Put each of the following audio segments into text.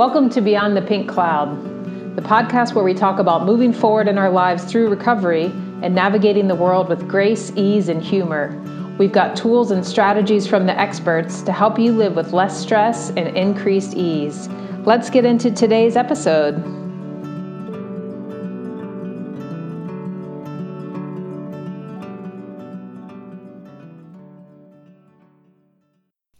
Welcome to Beyond the Pink Cloud, the podcast where we talk about moving forward in our lives through recovery and navigating the world with grace, ease, and humor. We've got tools and strategies from the experts to help you live with less stress and increased ease. Let's get into today's episode.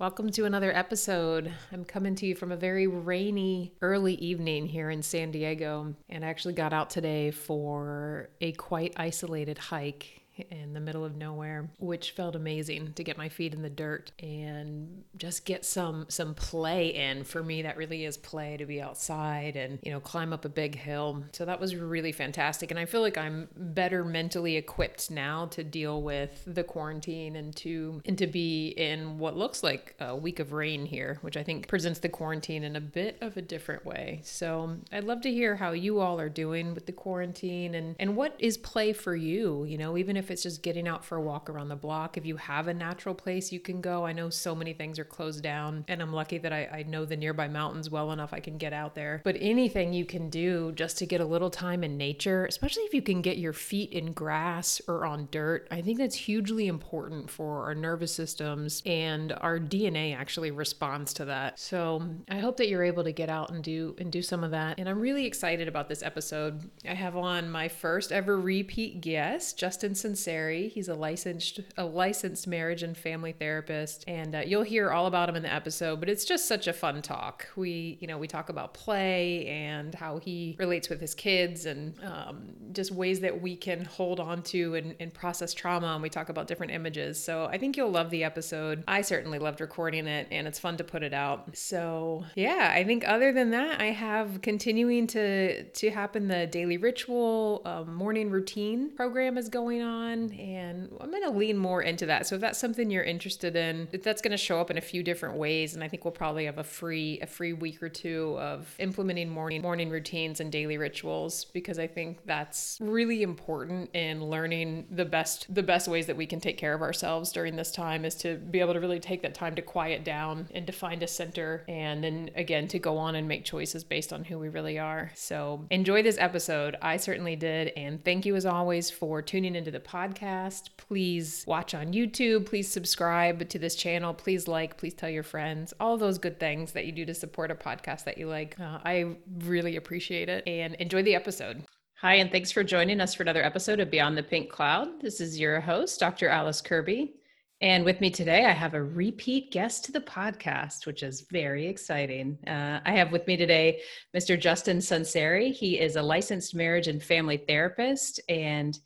Welcome to another episode. I'm coming to you from a very rainy early evening here in San Diego, and I actually got out today for a quite isolated hike in the middle of nowhere, which felt amazing to get my feet in the dirt and just get some some play in. For me, that really is play to be outside and you know climb up a big hill. So that was really fantastic, and I feel like I'm better mentally equipped now to deal with the quarantine and to and to be in what looks like a week of rain here, which I think presents the quarantine in a bit of a different way. So I'd love to hear how you all are doing with the quarantine and and what is play for you. You know, even if it's just getting out for a walk around the block. If you have a natural place you can go, I know so many things are closed down, and I'm lucky that I, I know the nearby mountains well enough I can get out there. But anything you can do just to get a little time in nature, especially if you can get your feet in grass or on dirt, I think that's hugely important for our nervous systems and our DNA actually responds to that. So I hope that you're able to get out and do and do some of that. And I'm really excited about this episode. I have on my first ever repeat guest, Justin Sunseri. He's a licensed a licensed marriage and family therapist, and uh, you'll hear all about him in the episode. But it's just such a fun talk. We you know we talk about play and how he relates with his kids, and um, just ways that we can hold on to and, and process trauma. And we talk about different images. So I think you'll love the episode. I certainly loved recording it, and it's fun to put it out. So yeah, I think other than that, I have continuing to to happen the daily ritual um, morning routine program is going on and I'm going to lean more into that. So if that's something you're interested in, that's going to show up in a few different ways and I think we'll probably have a free a free week or two of implementing morning morning routines and daily rituals because I think that's really important in learning the best the best ways that we can take care of ourselves during this time is to be able to really take that time to quiet down and to find a center and then again to go on and make choices based on who we really are. So enjoy this episode. I certainly did and thank you as always for tuning into the podcast. Please watch on YouTube. Please subscribe to this channel. Please like, please tell your friends, all those good things that you do to support a podcast that you like. Uh, I really appreciate it and enjoy the episode. Hi, and thanks for joining us for another episode of Beyond the Pink Cloud. This is your host, Dr. Alice Kirby. And with me today, I have a repeat guest to the podcast, which is very exciting. Uh, I have with me today Mr. Justin Sunseri. He is a licensed marriage and family therapist, and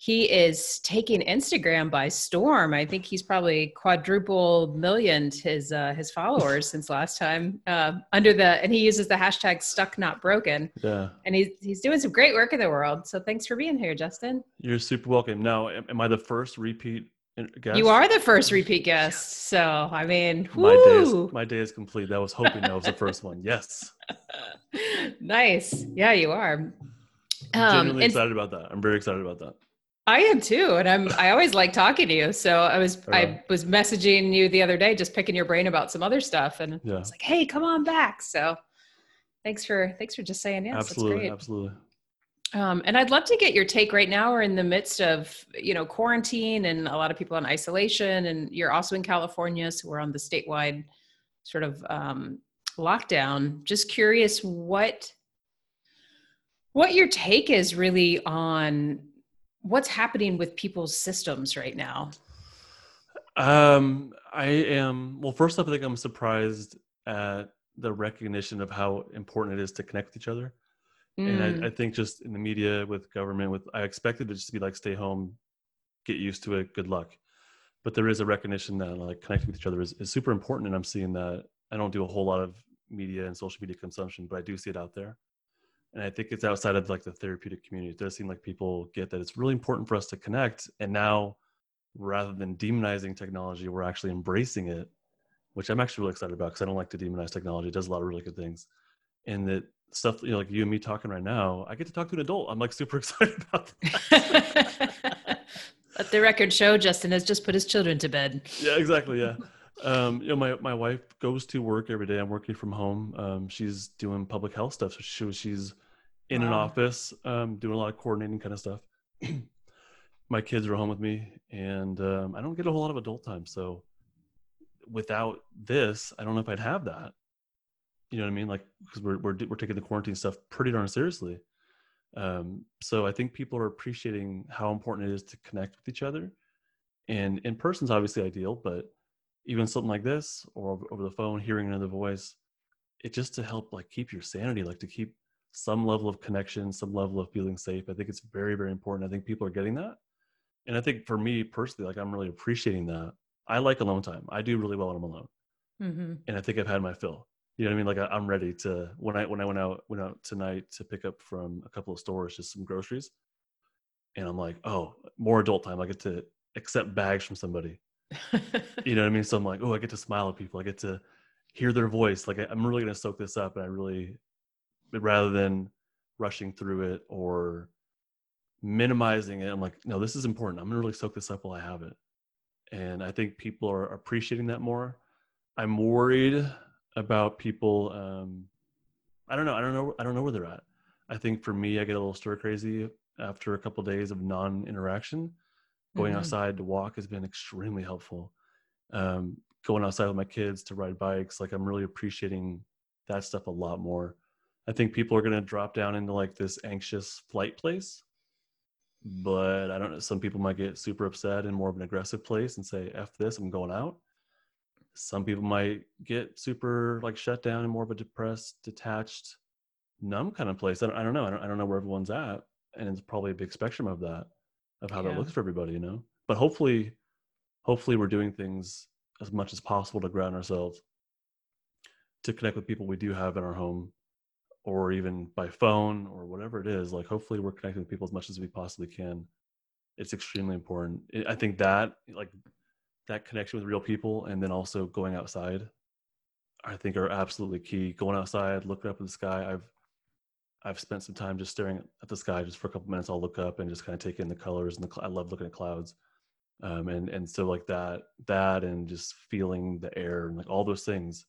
he is taking Instagram by storm. I think he's probably quadruple millioned his uh, his followers since last time. Uh, under the and he uses the hashtag stuck not broken. Yeah, and he's he's doing some great work in the world. So thanks for being here, Justin. You're super welcome. Now, am I the first repeat guest? You are the first repeat guest. So I mean, my day is my day is complete. I was hoping that was the first one. Yes. nice. Yeah, you are. I'm genuinely um, excited about that. I'm very excited about that. I am too, and I'm. I always like talking to you. So I was. I was messaging you the other day, just picking your brain about some other stuff, and yeah. I was like, "Hey, come on back." So thanks for thanks for just saying yes. Absolutely, absolutely. Um, and I'd love to get your take right now. We're in the midst of you know quarantine and a lot of people on isolation, and you're also in California, so we're on the statewide sort of um, lockdown. Just curious what what your take is really on what's happening with people's systems right now? Um, I am well. First off, I think I'm surprised at the recognition of how important it is to connect with each other. Mm. And I, I, think just in the media, with government, with I expected it just to be like stay home, get used to it, good luck. But there is a recognition that like connecting with each other is, is super important, and I'm seeing that. I don't do a whole lot of media and social media consumption, but I do see it out there and i think it's outside of like the therapeutic community it does seem like people get that it's really important for us to connect and now rather than demonizing technology we're actually embracing it which i'm actually really excited about because i don't like to demonize technology it does a lot of really good things. And that stuff you know like you and me talking right now i get to talk to an adult. I'm like super excited about that. Let the record show justin has just put his children to bed. Yeah exactly yeah um, you know, my my wife goes to work every day. I'm working from home. Um, she's doing public health stuff, so she, she's in wow. an office um, doing a lot of coordinating kind of stuff. my kids are home with me, and um, I don't get a whole lot of adult time. So without this, I don't know if I'd have that. You know what I mean? Like because we're we're we're taking the quarantine stuff pretty darn seriously. Um, so I think people are appreciating how important it is to connect with each other. And in person's obviously ideal, but even something like this or over the phone, hearing another voice, it just to help like keep your sanity, like to keep some level of connection, some level of feeling safe. I think it's very, very important. I think people are getting that. And I think for me personally, like I'm really appreciating that. I like alone time. I do really well when I'm alone. Mm-hmm. And I think I've had my fill. You know what I mean? Like I, am ready to when I when I went out went out tonight to pick up from a couple of stores just some groceries, and I'm like, oh, more adult time. I get to accept bags from somebody. You know what I mean? So I'm like, oh, I get to smile at people. I get to hear their voice. Like I, I'm really gonna soak this up, and I really rather than rushing through it or minimizing it. I'm like, no, this is important. I'm gonna really soak this up while I have it. And I think people are appreciating that more. I'm worried about people. Um, I don't know. I don't know. I don't know where they're at. I think for me, I get a little stir crazy after a couple of days of non-interaction. Going mm-hmm. outside to walk has been extremely helpful. Um, going outside with my kids to ride bikes, like I'm really appreciating that stuff a lot more. I think people are going to drop down into like this anxious flight place, but I don't know. Some people might get super upset in more of an aggressive place and say, "F this, I'm going out." some people might get super like shut down and more of a depressed detached numb kind of place i don't, I don't know I don't, I don't know where everyone's at and it's probably a big spectrum of that of how yeah. that looks for everybody you know? But hopefully hopefully we're doing things as much as possible to ground ourselves to connect with people we do have in our home or even by phone or whatever it is like hopefully we're connecting with people as much as we possibly can. It's extremely important. I think that like that connection with real people and then also going outside i think are absolutely key. Going outside looking up at the sky i've i've spent some time just staring at the sky just for a couple minutes i'll look up and just kind of take in the colors and the i love looking at clouds um, and and so like that that and just feeling the air and like all those things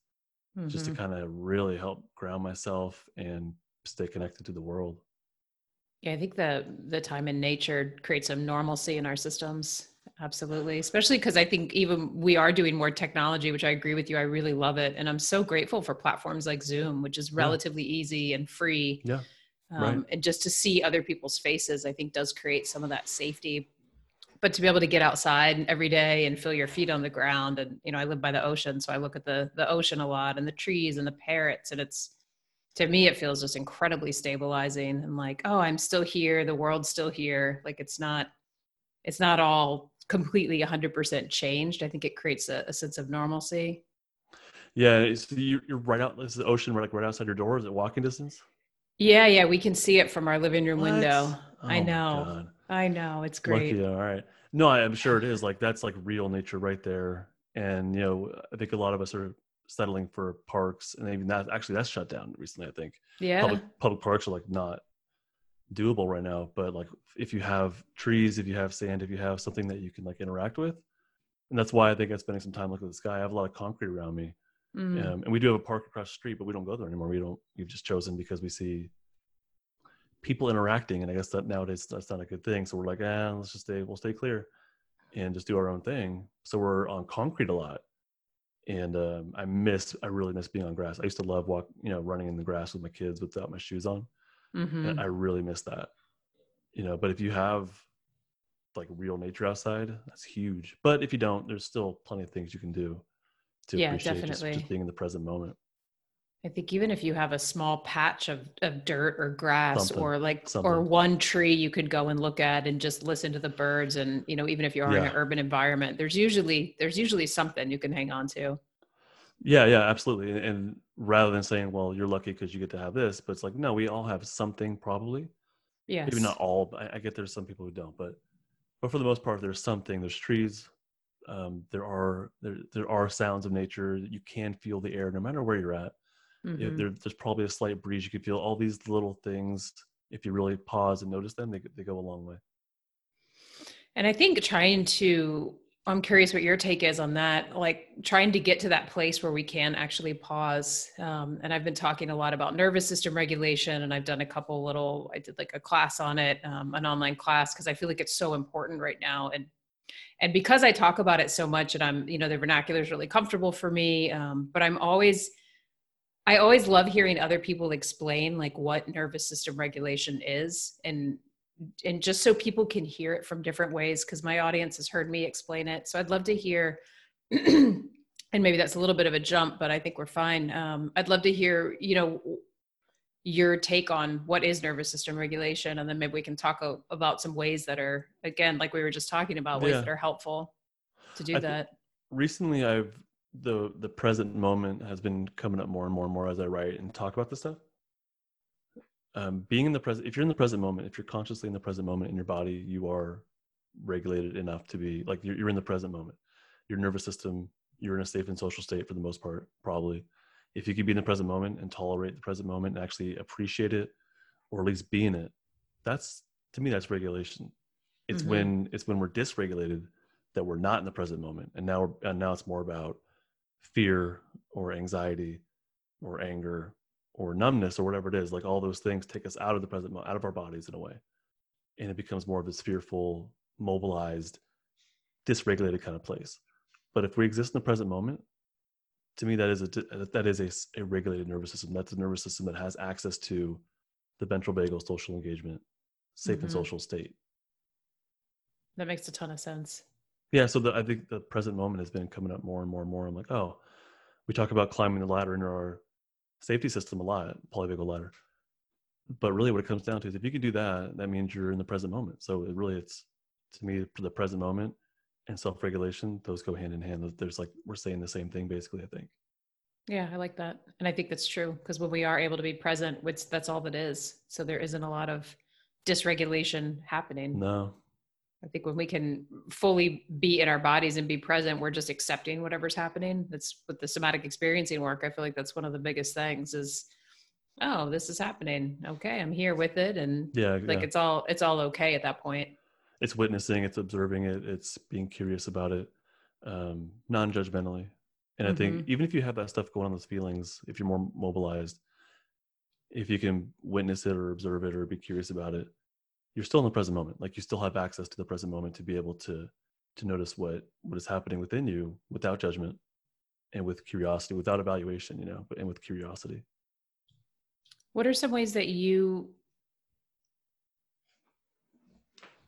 mm-hmm. just to mm-hmm. kind of really help ground myself and stay connected to the world yeah i think the the time in nature creates some normalcy in our systems Absolutely. Especially because I think even we are doing more technology, which I agree with you. I really love it. And I'm so grateful for platforms like Zoom, which is relatively yeah. easy and free. Yeah. Um, right. And just to see other people's faces, I think does create some of that safety. But to be able to get outside every day and feel your feet on the ground, and you know, I live by the ocean, so I look at the the ocean a lot and the trees and the parrots, and it's to me it feels just incredibly stabilizing and like, oh, I'm still here, the world's still here. Like it's not, it's not all completely 100% changed. I think it creates a, a sense of normalcy. Yeah, so you're right out. This is the ocean, like right outside your door. Is it walking distance? Yeah, yeah, we can see it from our living room what? window. Oh, I know, I know, it's great. Lucky, all right. No, I'm sure it is. Like that's like real nature right there. And you know, I think a lot of us are settling for parks, and even that actually that's shut down recently. I think. Yeah. Public public parks are like not doable right now but like if you have trees if you have sand if you have something that you can like interact with and that's why i think i'm spending some time looking at the sky. I have a lot of concrete around me mm. um, and we do have a park across the street but we don't go there anymore. We don't we've just chosen because we see people interacting and i guess that nowadays that's not a good thing. So we're like ah let's just stay we'll stay clear and just do our own thing. So we're on concrete a lot and um, i miss i really miss being on grass. I used to love walk you know running in the grass with my kids without my shoes on Mm-hmm. I really miss that. You know, but if you have like real nature outside, that's huge. But if you don't, there's still plenty of things you can do to yeah, appreciate definitely. Just, just being in the present moment. I think even if you have a small patch of, of dirt or grass something, or like something. or one tree you could go and look at and just listen to the birds and you know even if you are yeah. in an urban environment there's usually there's usually something you can hang on to. Yeah, yeah, absolutely. And, and rather than saying, "Well, you're lucky because you get to have this," but it's like, no, we all have something probably. Yeah. Maybe not all. I, I, get there's some people who don't, but but for the most part, there's something. There's trees. Um, there are there there are sounds of nature. You can feel the air no matter where you're at. Mm-hmm. There, there's probably a slight breeze. You can feel all these little things. If you really pause and notice them, they they go a long way. And I think trying to I'm curious what your take is on that. Like trying to get to that place where we can actually pause. Um, and I've been talking a lot about nervous system regulation, and I've done a couple little. I did like a class on it, um, an online class, because I feel like it's so important right now. And and because I talk about it so much, and I'm, you know, the vernacular is really comfortable for me. Um, but I'm always, I always love hearing other people explain like what nervous system regulation is, and and just so people can hear it from different ways because my audience has heard me explain it. So i'd love to hear and maybe that's a little bit of a jump but i think we're fine. Um, i'd love to hear you know your take on what is nervous system regulation and then maybe we can talk a, about some ways that are again like we were just talking about ways yeah. that are helpful to do I that. recently i've the the present moment has been coming up more and more and more as i write and talk about this stuff um, being in the present if you're in the present moment if you're consciously in the present moment in your body you are regulated enough to be like you're, you're in the present moment. Your nervous system you're in a safe and social state for the most part probably. If you could be in the present moment and tolerate the present moment and actually appreciate it or at least be in it that's to me that's regulation. It's mm-hmm. when it's when we're dysregulated that we're not in the present moment and now and now it's more about fear or anxiety or anger or numbness or whatever it is like all those things take us out of the present moment, out of our bodies in a way. And it becomes more of this fearful mobilized dysregulated kind of place. But if we exist in the present moment to me that is a that is a, a regulated nervous system. That's a nervous system that has access to the ventral vagal social engagement safe mm-hmm. and social state. That makes a ton of sense. Yeah so the, i think the present moment has been coming up more and more and more. I'm like oh we talk about climbing the ladder in our safety system a lot, polyvagal ladder. But really, what it comes down to is if you can do that, that means you're in the present moment. So it really, it's to me for the present moment and self-regulation; those go hand in hand. There's like we're saying the same thing, basically. I think. Yeah, I like that, and I think that's true because when we are able to be present, which that's all that is. So there isn't a lot of dysregulation happening. No, I think when we can fully be in our bodies and be present, we're just accepting whatever's happening. That's with the somatic experiencing work. I feel like that's one of the biggest things is, oh, this is happening. Okay, I'm here with it, and yeah, like yeah. it's all it's all okay at that point. It's witnessing, it's observing it, it's being curious about it, um, non-judgmentally. And mm-hmm. I think mm-hmm. even if you have that stuff going on, those feelings, if you're more mobilized, if you can witness it or observe it or be curious about it, you're still in the present moment. Like you still have access to the present moment to be able to to notice what what is happening within you without judgment and with curiosity without evaluation you know but and with curiosity. What are some ways that you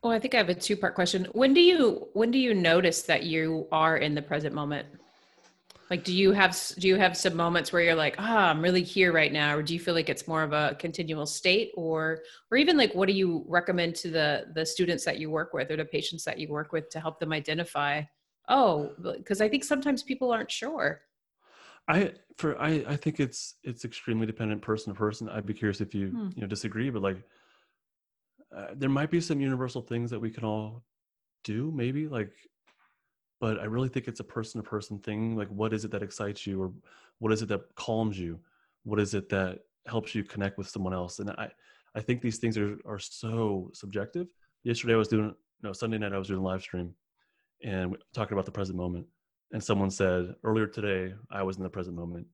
well i think i have a two part question. When do you when do you notice that you are in the present moment like do you have do you have some moments where you're like ah i'm really here right now or do you feel like it's more of a continual state or or even like what do you recommend to the the students that you work with or the patients that you work with to help them identify oh because i think sometimes people aren't sure i for i i think it's it's extremely dependent person to person i'd be curious if you hmm. you know disagree but like uh, there might be some universal things that we can all do maybe like but I really think it's a person to person thing. Like, what is it that excites you, or what is it that calms you? What is it that helps you connect with someone else? And I, I think these things are are so subjective. Yesterday, I was doing no Sunday night. I was doing a live stream, and talking about the present moment. And someone said earlier today, I was in the present moment,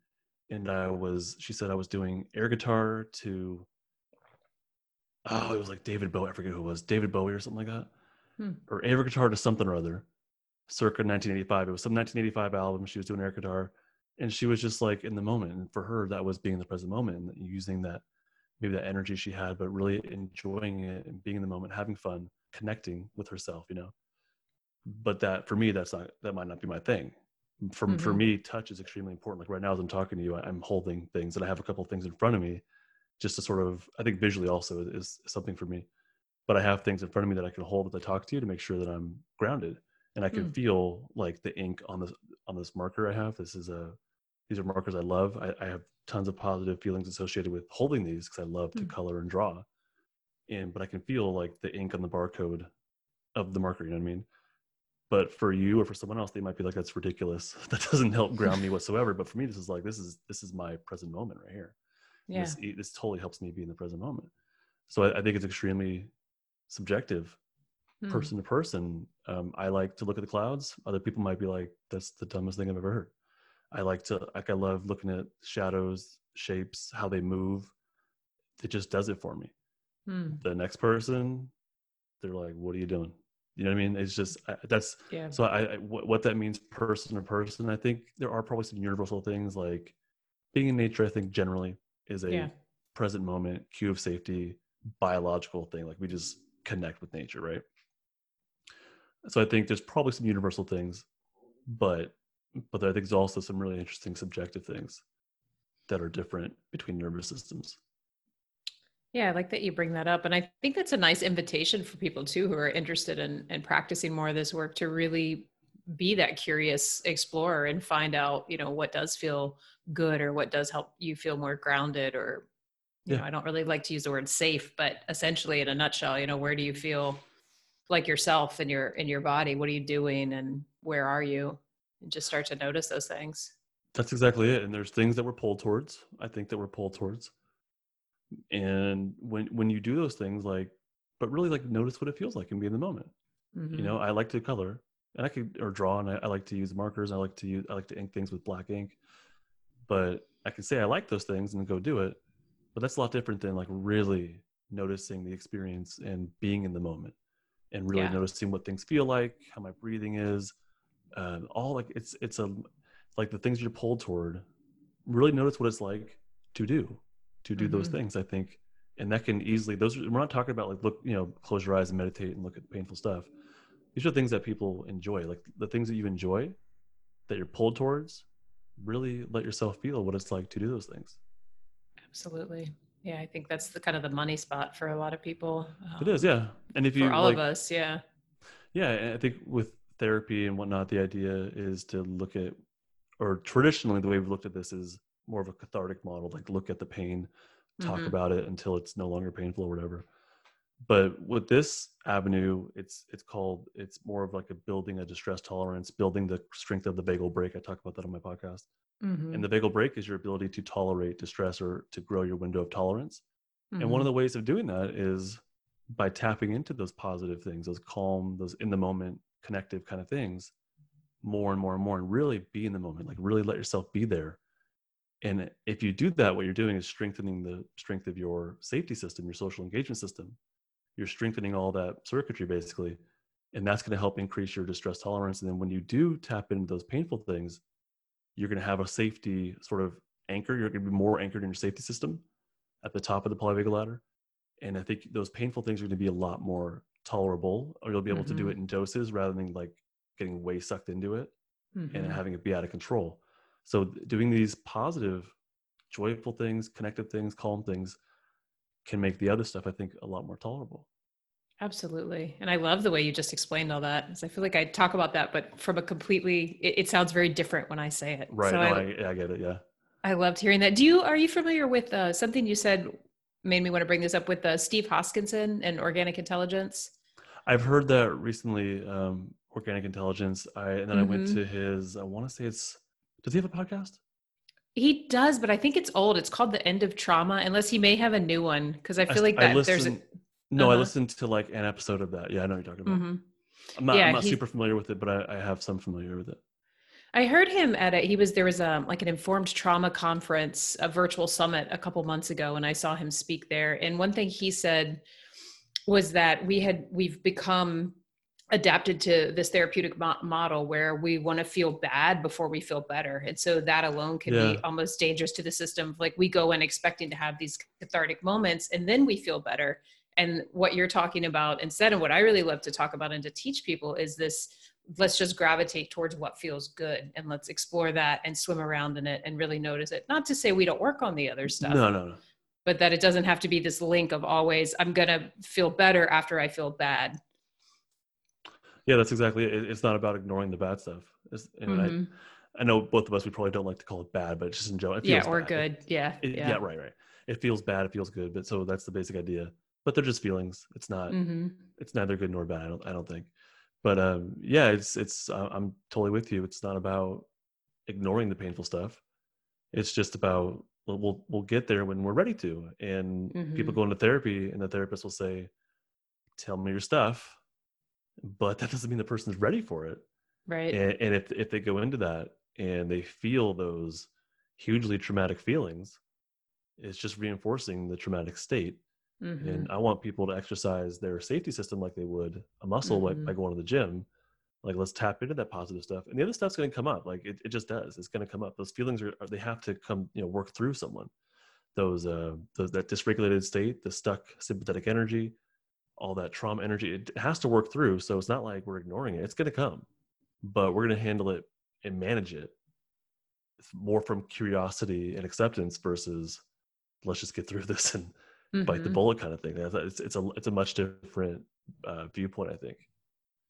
and I was. She said I was doing air guitar to. Oh, it was like David Bowie. I forget who it was. David Bowie or something like that, hmm. or air guitar to something or other circa 1985. It was some 1985 album. She was doing air guitar, and she was just like in the moment. And for her, that was being in the present moment and using that maybe that energy she had, but really enjoying it and being in the moment, having fun, connecting with herself. You know. But that for me, that's not that might not be my thing. For mm-hmm. for me, touch is extremely important. Like right now, as I'm talking to you, I'm holding things, and I have a couple of things in front of me, just to sort of. I think visually also is, is something for me but I have things in front of me that I can hold as I talk to you to make sure that I'm grounded and I can mm. feel like the ink on this on this marker I have. This is a these are markers I love. I, I have tons of positive feelings associated with holding these because I love mm. to color and draw. And but I can feel like the ink on the barcode of the marker. You know what I mean? But for you or for someone else, they might be like, "That's ridiculous. that doesn't help ground me whatsoever." But for me, this is like this is this is my present moment right here. Yeah. This, this totally helps me be in the present moment. So I, I think it's extremely subjective hmm. Person to person. Um, I like to look at the clouds. Other people might be like, "That's the dumbest thing I've ever heard." I like to like I love looking at shadows, shapes, how they move. It just does it for me. Hmm. The next person, they're like, "What are you doing?" You know what I mean? It's just that's yeah. So I, I what, what that means person to person. I think there are probably some universal things like being in nature. I think generally is a yeah. present moment cue of safety biological thing. Like we just connect with nature, right? So I think there's probably some universal things, but but I think there's also some really interesting subjective things that are different between nervous systems. Yeah, I like that you bring that up. And I think that's a nice invitation for people too who are interested in, in practicing more of this work to really be that curious explorer and find out, you know, what does feel good or what does help you feel more grounded or you yeah. know, I don't really like to use the word safe, but essentially in a nutshell, you know, where do you feel like yourself in your in your body? What are you doing and where are you? And just start to notice those things. That's exactly it. And there's things that we're pulled towards. I think that we're pulled towards and when when you do those things like but really like notice what it feels like and be in the moment mm-hmm. you know i like to color and i could or draw and I, I, like to use markers i like to use i like to ink things with black ink but i can say i like those things and go do it but that's a lot different than like really noticing the experience and being in the moment and really yeah. noticing what things feel like how my breathing is uh, all like it's it's a like the things you're pulled toward really notice what it's like to do to do mm-hmm. those things i think and that can easily those we're not talking about like look you know close your eyes and meditate and look at painful stuff these are things that people enjoy like the things that you enjoy that you're pulled towards really let yourself feel what it's like to do those things absolutely yeah i think that's the kind of the money spot for a lot of people um, it is yeah and if you for all like, of us yeah yeah i think with therapy and whatnot the idea is to look at or traditionally the way we've looked at this is more of a cathartic model, like look at the pain, talk mm-hmm. about it until it's no longer painful or whatever. But with this avenue, it's it's called it's more of like a building a distress tolerance, building the strength of the vagal brake. I talk about that on my podcast. Mm-hmm. And the vagal brake is your ability to tolerate distress or to grow your window of tolerance. Mm-hmm. And one of mm-hmm. the ways of doing that is by tapping into those positive things, those calm, those in the moment, connective kind of things, more and more and more, and really be in the moment. Like really let yourself be there and if you do that, what you're doing is strengthening the strength of your safety system, your social engagement system. You're strengthening all that circuitry basically. And that's going to help increase your distress tolerance. And then when you do tap into those painful things, you're going to have a safety sort of anchor. You're going to be more anchored in your safety system at the top of the polyvagal ladder. And I think those painful things are going to be a lot more tolerable, or you'll be able mm-hmm. to do mm-hmm. it in doses rather than like getting way sucked into it mm-hmm. and having it be out of control. So doing these positive, joyful things, connected things, calm things can make the other stuff, I think, a lot more tolerable. Absolutely. And I love the way you just explained all that. I feel like I talk about that, but from a completely, it, it sounds very different when I say it. Right. So no, I, I, I, get it. Yeah. I loved hearing that. Do you, are you familiar with uh, something you said made me want to bring this up with uh, Steve Hoskinson and organic intelligence? I've heard that recently, um, organic intelligence. I, and then mm-hmm. I went mm-hmm. to his, I want to say it's does he have a podcast? He does, but I think it's old. It's called The End of Trauma, unless he may have a new one because I feel I, like that there's a. No, uh-huh. I listened to like an episode of that. Yeah, I know you're talking about. Mm-hmm. I'm not, yeah, I'm not super familiar with it, but I, I have some familiar with it. I heard him at a he was there was a like an informed trauma conference, a virtual summit a couple months ago, and I saw him speak there. And one thing he said was that we had we've become adapted to this therapeutic mo- model where we want to feel bad before we feel better and so that alone can yeah. be almost dangerous to the system like we go in expecting to have these cathartic moments and then we feel better and what you're talking about instead and what i really love to talk about and to teach people is this let's just gravitate towards what feels good and let's explore that and swim around in it and really notice it not to say we don't work on the other stuff no no no but that it doesn't have to be this link of always i'm going to feel better after i feel bad yeah, that's exactly it. It's not about ignoring the bad stuff. Mm-hmm. I, I know both of us, we probably don't like to call it bad, but just enjoy it. Yeah, or bad. good. Yeah, it, yeah. Yeah, right, right. It feels bad. It feels good. But so that's the basic idea. But they're just feelings. It's not, mm-hmm. it's neither good nor bad. I don't, I don't think. But um, yeah, it's, it's, I'm totally with you. It's not about ignoring the painful stuff. It's just about, we'll, we'll, we'll get there when we're ready to. And mm-hmm. people go into therapy and the therapist will say, tell me your stuff but that doesn't mean the person's ready for it. Right. And, and if if they go into that and they feel those hugely traumatic feelings, it's just reinforcing the traumatic state. Mm-hmm. And I want people to exercise their safety system like they would a muscle, mm-hmm. like by going to the gym. Like let's tap into that positive stuff, and the other stuff's going to come up. Like it, it just does. It's going to come up. Those feelings are they have to come, you know, work through someone. Those uh, those that dysregulated state, the stuck sympathetic energy, all that trauma energy, it has to work through. So it's not like we're ignoring it. It's going to come, but we're going to handle it and manage it more from curiosity and acceptance versus let's just get through this and mm-hmm. bite the bullet kind of thing. It's it's a it's a much different uh, viewpoint, I think.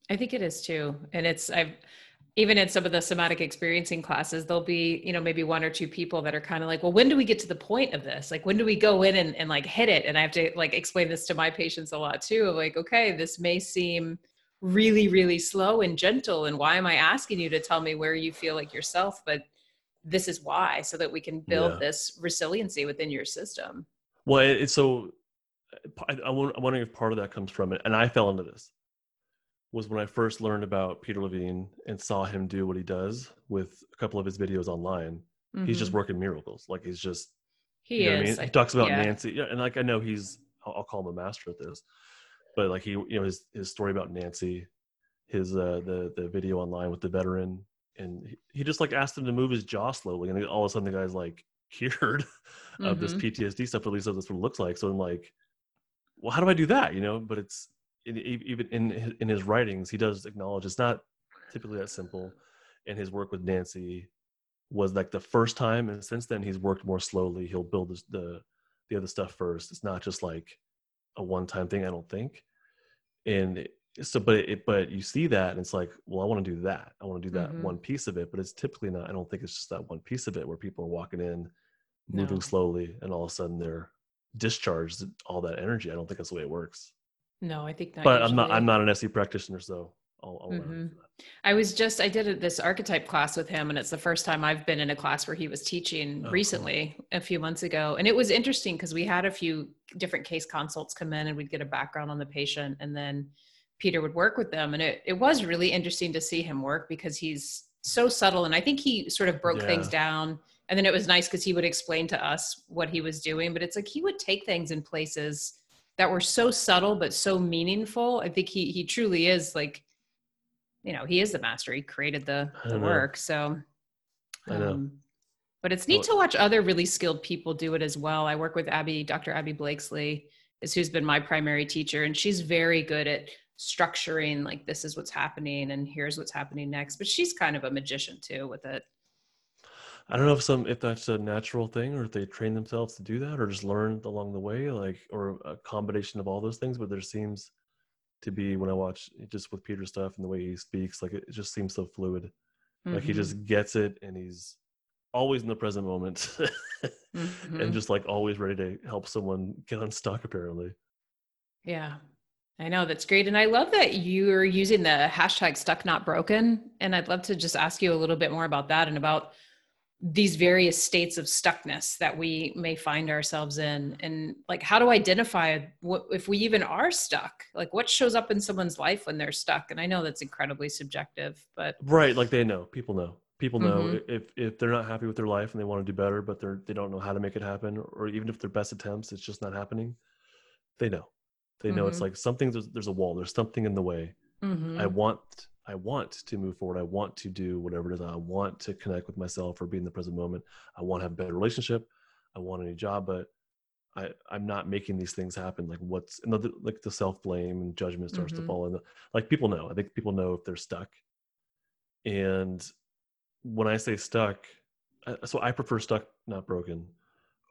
I think it is too, and it's I've even in some of the somatic experiencing classes, there'll be you know maybe one or two people that are kind of like, well, when do we get to the point of this? Like, when do we go in and, and like hit it? And I have to like explain this to my patients a lot too. Like, okay, this may seem really really slow and gentle and why am i asking you to tell me where you feel like yourself but this is why so that we can build yeah. this resiliency within your system well it's so I, i'm wondering if part of that comes from it and i fell into this was when i first learned about peter levine and saw him do what he does with a couple of his videos online mm-hmm. he's just mm-hmm. working miracles like he's just he you know is I mean? he talks about yeah. nancy yeah and like i know he's I'll, I'll call him a master at this but like he you know his his story about nancy his uh the the video online with the veteran and he just like asked him to move his jaw slowly, and all of a sudden the guy's like cured of mm-hmm. this PTSD stuff. At least that's what it looks like. So I'm like, well, how do I do that? You know, but it's even in in his writings, he does acknowledge it's not typically that simple. And his work with Nancy was like the first time, and since then he's worked more slowly. He'll build the the other stuff first. It's not just like a one time thing. I don't think. And so but it but you see that and it's like well i want to do that i want to do that mm-hmm. one piece of it but it's typically not i don't think it's just that one piece of it where people are walking in moving no. slowly and all of a sudden they're discharged all that energy i don't think that's the way it works no i think not but usually. i'm not i'm not an se practitioner so I'll, I'll mm-hmm. I was just I did this archetype class with him, and it's the first time I've been in a class where he was teaching oh, recently, cool. a few months ago, and it was interesting because we had a few different case consults come in, and we'd get a background on the patient, and then Peter would work with them. And it, it was really interesting to see him work because he's so subtle. And I think he sort of broke yeah. things down. And then it was nice because he would explain to us what he was doing. But it's like he would take things in places that were so subtle but so meaningful. I think he he truly is like, you know, he is the master. He created the, the work. So um, but it's neat to watch other really skilled people do it as well. I work with Abby, Dr. Abby Blakeslee, is who's been my primary teacher, and she's very good at structuring like this is what's happening and here's what's happening next but she's kind of a magician too with it i don't know if some if that's a natural thing or if they train themselves to do that or just learned along the way like or a combination of all those things but there seems to be when i watch just with peter stuff and the way he speaks like it, just seems so fluid mm-hmm. like he mm-hmm. just gets it and he's always in the present moment mm-hmm. and just like always ready to help someone get unstuck apparently yeah I know that's great. And I love that you're using the hashtag stuck not broken. And I'd love to just ask you a little bit more about that and about these various states of stuckness that we may find ourselves in. And like, how to identify what, if we even are stuck? Like, what shows up in someone's life when they're stuck? And I know that's incredibly subjective, but. Right. Like, they know, people know. People know mm-hmm. if, if they're not happy with their life and they want to do better, but they're, they don't know how to make it happen, or even if their best attempts, it's just not happening, they know they know mm-hmm. it's like something there's, there's a wall there's something in the way mm-hmm. i want i want to move forward i want to do whatever it is i want to connect with myself or be in the present moment i want to have a better relationship i want a new job but I, I'm not making these things happen. Like what's another like the self blame and judgment starts mm-hmm. to fall in. Like people know. I think people know if they're stuck. And when I say stuck, so I prefer stuck, not broken,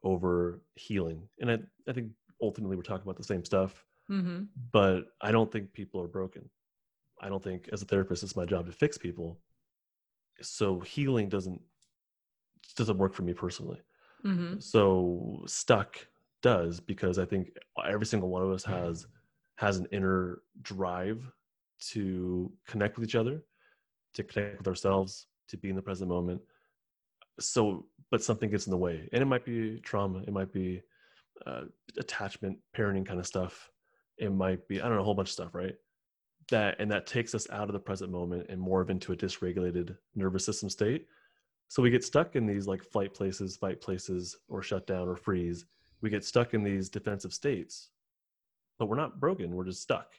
over healing. And I, I think ultimately we're talking about the same stuff. Mm-hmm. But I don't think people are broken. I don't think as a therapist it's my job to fix people. So healing doesn't doesn't work for me personally. Mm-hmm. So stuck does because I think every single one of us has has an inner drive to connect with each other, to connect with ourselves, to be in the present moment. So, but something gets in the way, and it might be trauma, it might be uh, attachment, parenting kind of stuff it might be i don't know a whole bunch of stuff right? That and that takes us out of the present moment and more of into a dysregulated nervous system state. So we get stuck in these like flight places fight places or shut down or freeze. We get stuck in these defensive states but we're not broken we're just stuck.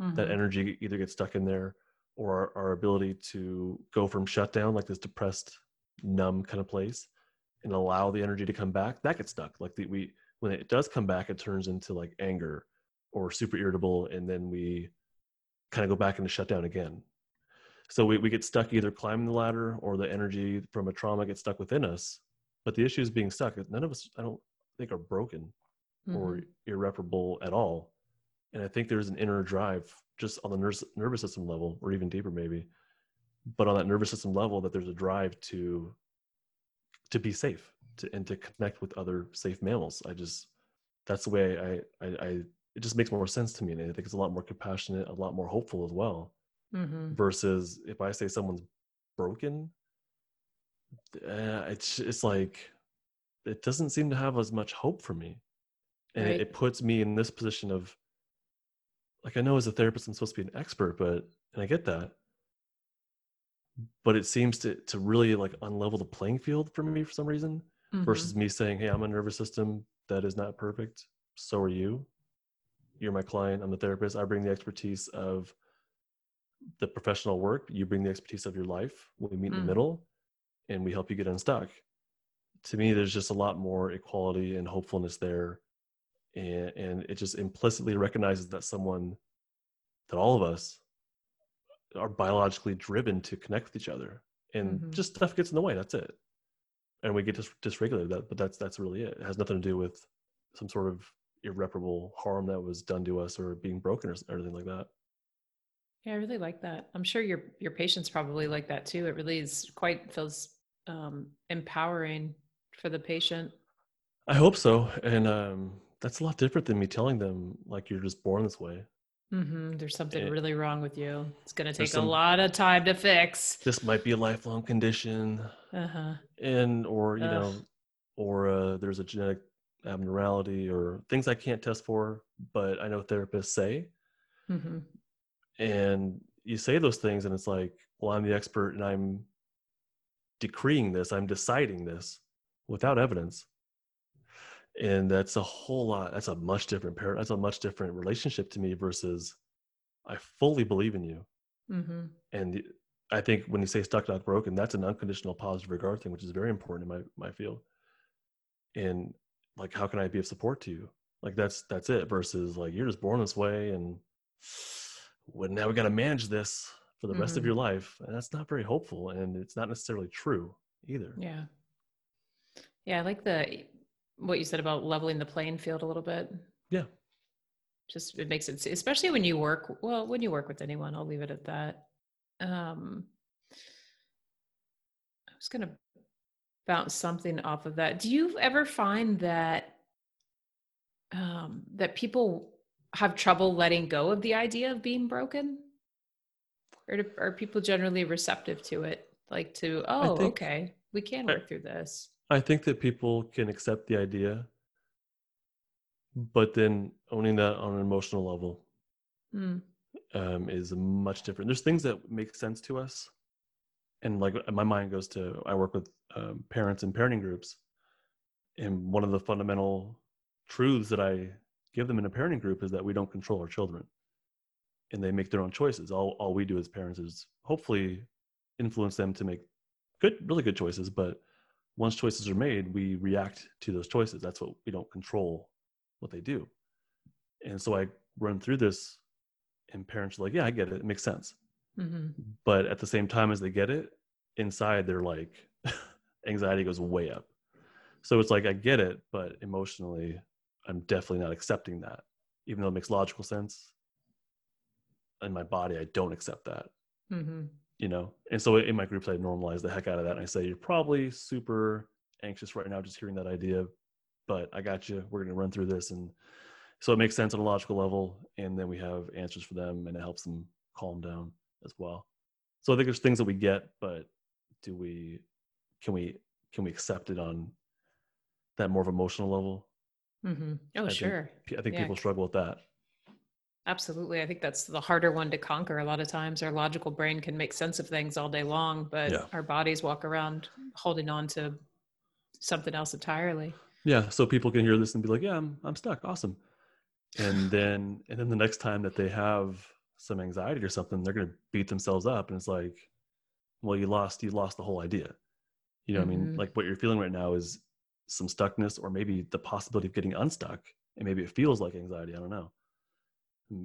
Mm-hmm. that energy either gets stuck in there or our, our ability to go from shutdown like this depressed numb kind of place and allow the energy to come back that gets stuck. Like the, we when it does come back it turns into like anger or super irritable and then we kind of go back into shutdown again. So we, we get stuck either climbing the ladder or the energy from a trauma gets stuck within us. But the issue is being stuck. None of us i don't think are broken mm-hmm. or irreparable at all. And i think there's an inner drive just on the nervous, nervous system level or even deeper maybe but on that nervous system level that there's a drive to to be safe to, and to connect with other safe mammals. I just that's the way I, I i it just makes more sense to me and i think it's a lot more compassionate a lot more hopeful as well mm-hmm. versus if i say someone's broken uh, it's it's like it doesn't seem to have as much hope for me and right. it, it puts me in this position of like I know as a therapist I'm supposed to be an expert, but and I get that. But it seems to to really like unlevel the playing field for me for some reason mm-hmm. versus me saying, Hey, I'm a nervous system that is not perfect. So are you. You're my client, I'm the therapist. I bring the expertise of the professional work, you bring the expertise of your life. We meet mm. in the mm. middle and we help you get unstuck. To me, there's just a lot more equality and hopefulness there and, and it just implicitly recognizes that someone that all of us are biologically driven to connect with each other and mm-hmm. just stuff gets in the way that's it and we get dis- dysregulated that but that's that's really it it has nothing to do with some sort of irreparable harm that was done to us or being broken or anything like that yeah i really like that i'm sure your your patients probably like that too it really is quite feels um empowering for the patient i hope so and um that's a lot different than me telling them like you're just born this way. Mm-hmm. There's something and really wrong with you. It's going to take some, a lot of time to fix. This might be a lifelong condition. Uh-huh. And, or, you Ugh. know, or uh, there's a genetic abnormality or things I can't test for, but I know therapists say. Mm-hmm. And you say those things, and it's like, well, I'm the expert and I'm decreeing this, I'm deciding this without evidence and that's a whole lot that's a much different parent that's a much different relationship to me versus i fully believe in you mm-hmm. and i think when you say stuck not broken that's an unconditional positive regard thing which is very important in my my field and like how can i be of support to you like that's that's it versus like you're just born this way and well, now we got to manage this for the mm-hmm. rest of mm-hmm. your life and that's not very hopeful and it's not necessarily true either yeah yeah i like the what you said about leveling the playing field a little bit. Yeah. Just it makes it especially when you work well, when you work with anyone, I'll leave it at that. Um I was gonna bounce something off of that. Do you ever find that um that people have trouble letting go of the idea of being broken? Or do, are people generally receptive to it? Like to, oh, think, okay, we can work I, through this. I think that people can accept the idea, but then owning that on an emotional level mm. um, is much different. There's things that make sense to us, and like my mind goes to I work with um, parents and parenting groups, and one of the fundamental truths that I give them in a parenting group is that we don't control our children, and they make their own choices. All all we do as parents is hopefully influence them to make good, really good choices, but once choices are made, we react to those choices. That's what we don't control what they do. And so I run through this, and parents are like, Yeah, I get it. It makes sense. Mm-hmm. But at the same time as they get it, inside they're like, anxiety goes way up. So it's like, I get it, but emotionally, I'm definitely not accepting that. Even though it makes logical sense, in my body, I don't accept that. Mm-hmm you know and so in my groups i normalize the heck out of that and i say you're probably super anxious right now just hearing that idea but i got you we're going to run through this and so it makes sense on a logical level and then we have answers for them and it helps them calm down as well so i think there's things that we get but do we can we can we accept it on that more of emotional level mm-hmm. oh I sure think, i think yeah. people struggle with that Absolutely. I think that's the harder one to conquer. A lot of times our logical brain can make sense of things all day long, but yeah. our bodies walk around holding on to something else entirely. Yeah. So people can hear this and be like, yeah, I'm, I'm stuck. Awesome. And then, and then the next time that they have some anxiety or something, they're going to beat themselves up. And it's like, well, you lost, you lost the whole idea. You know, mm-hmm. I mean, mm-hmm. like what you're feeling right now is some stuckness or maybe the possibility of getting unstuck. And maybe it feels like anxiety. I don't know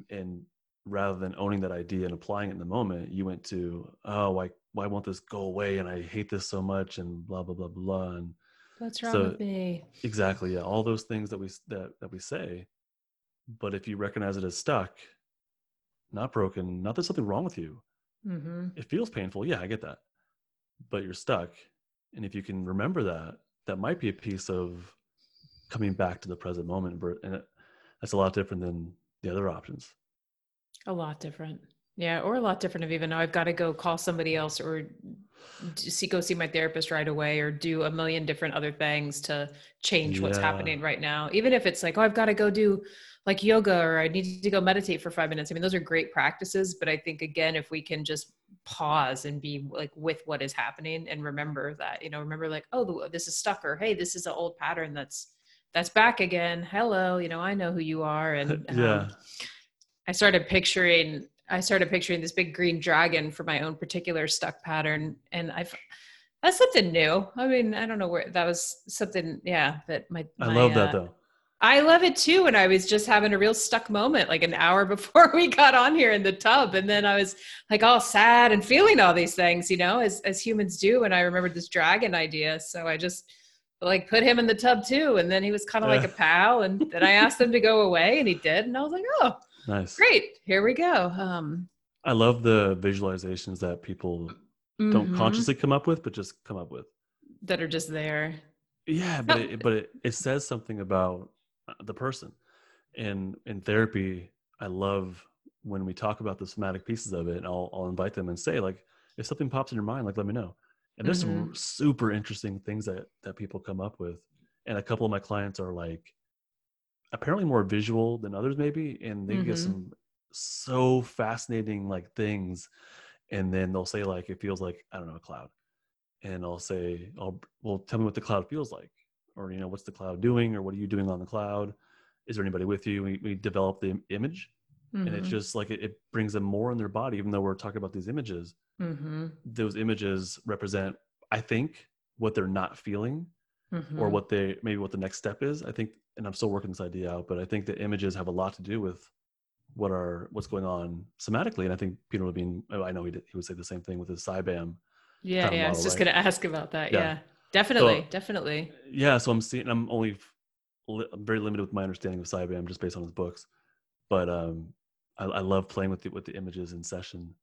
and rather than owning that idea and applying it in the moment you went to oh why why won't this go away and i hate this so much and blah blah blah blah and what's wrong so, with me exactly yeah all those things that we that, that we say but if you recognize it as stuck not broken not that there's something wrong with you mm-hmm. it feels painful yeah i get that but you're stuck and if you can remember that that might be a piece of coming back to the present moment and it, that's a lot different than the other options. A lot different. Yeah, or a lot different of even I've got to go call somebody else or see go see my therapist right away or do a million different other things to change yeah. what's happening right now. Even if it's like, oh, I've got to go do like yoga or I need to go meditate for 5 minutes. I mean, those are great practices, but I think again if we can just pause and be like with what is happening and remember that, you know, remember like, oh, this is stuck or hey, this is an old pattern that's that's back again. Hello, you know, I know who you are. And um, yeah, I started picturing, I started picturing this big green dragon for my own particular stuck pattern. And I've, that's something new. I mean, I don't know where that was something. Yeah. That my, I love that uh, though. I love it too. And I was just having a real stuck moment like an hour before we got on here in the tub. And then I was like all sad and feeling all these things, you know, as, as humans do. And I remembered this dragon idea. So I just, like put him in the tub too. And then he was kind of like a pal. And then I asked him to go away and he did. And I was like, oh, nice. Great. Here we go. Um, I love the visualizations that people mm-hmm. don't consciously come up with, but just come up with that are just there. Yeah. But, it, but it, it says something about uh, the person. And in therapy, I love when we talk about the somatic pieces of it and I'll, I'll invite them and say like, if something pops in your mind, like, let me know and there's mm-hmm. some super interesting things that that people come up with and a couple of my clients are like apparently more visual than others maybe and they mm-hmm. get some so fascinating like things and then they'll say like it feels like i don't know a cloud and i'll say i'll well tell me what the cloud feels like or you know what's the cloud doing or what are you doing on the cloud is there anybody with you we, we develop the image mm-hmm. and it's just like it, it brings them more in their body even though we're talking about these images mm-hmm. those images represent i think what they're not feeling mm-hmm. or what they maybe what the next step is i think and i'm still working this idea out but i think the images have a lot to do with what are what's going on somatically and i think peter levine oh, i know he, did, he would say the same thing with his SIBAM yeah yeah model, i was just right? going to ask about that yeah, yeah. definitely so, definitely yeah so i'm seeing i'm only I'm very limited with my understanding of SIBAM just based on his books but um I, I love playing with the with the images in session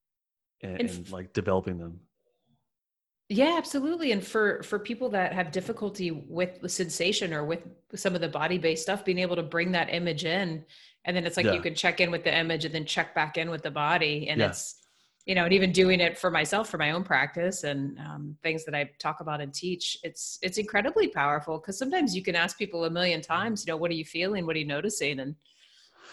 and, and, and like developing them yeah absolutely and for for people that have difficulty with the sensation or with some of the body based stuff being able to bring that image in and then it's like yeah. you can check in with the image and then check back in with the body and yeah. it's you know and even doing it for myself for my own practice and um, things that i talk about and teach it's it's incredibly powerful because sometimes you can ask people a million times you know what are you feeling what are you noticing and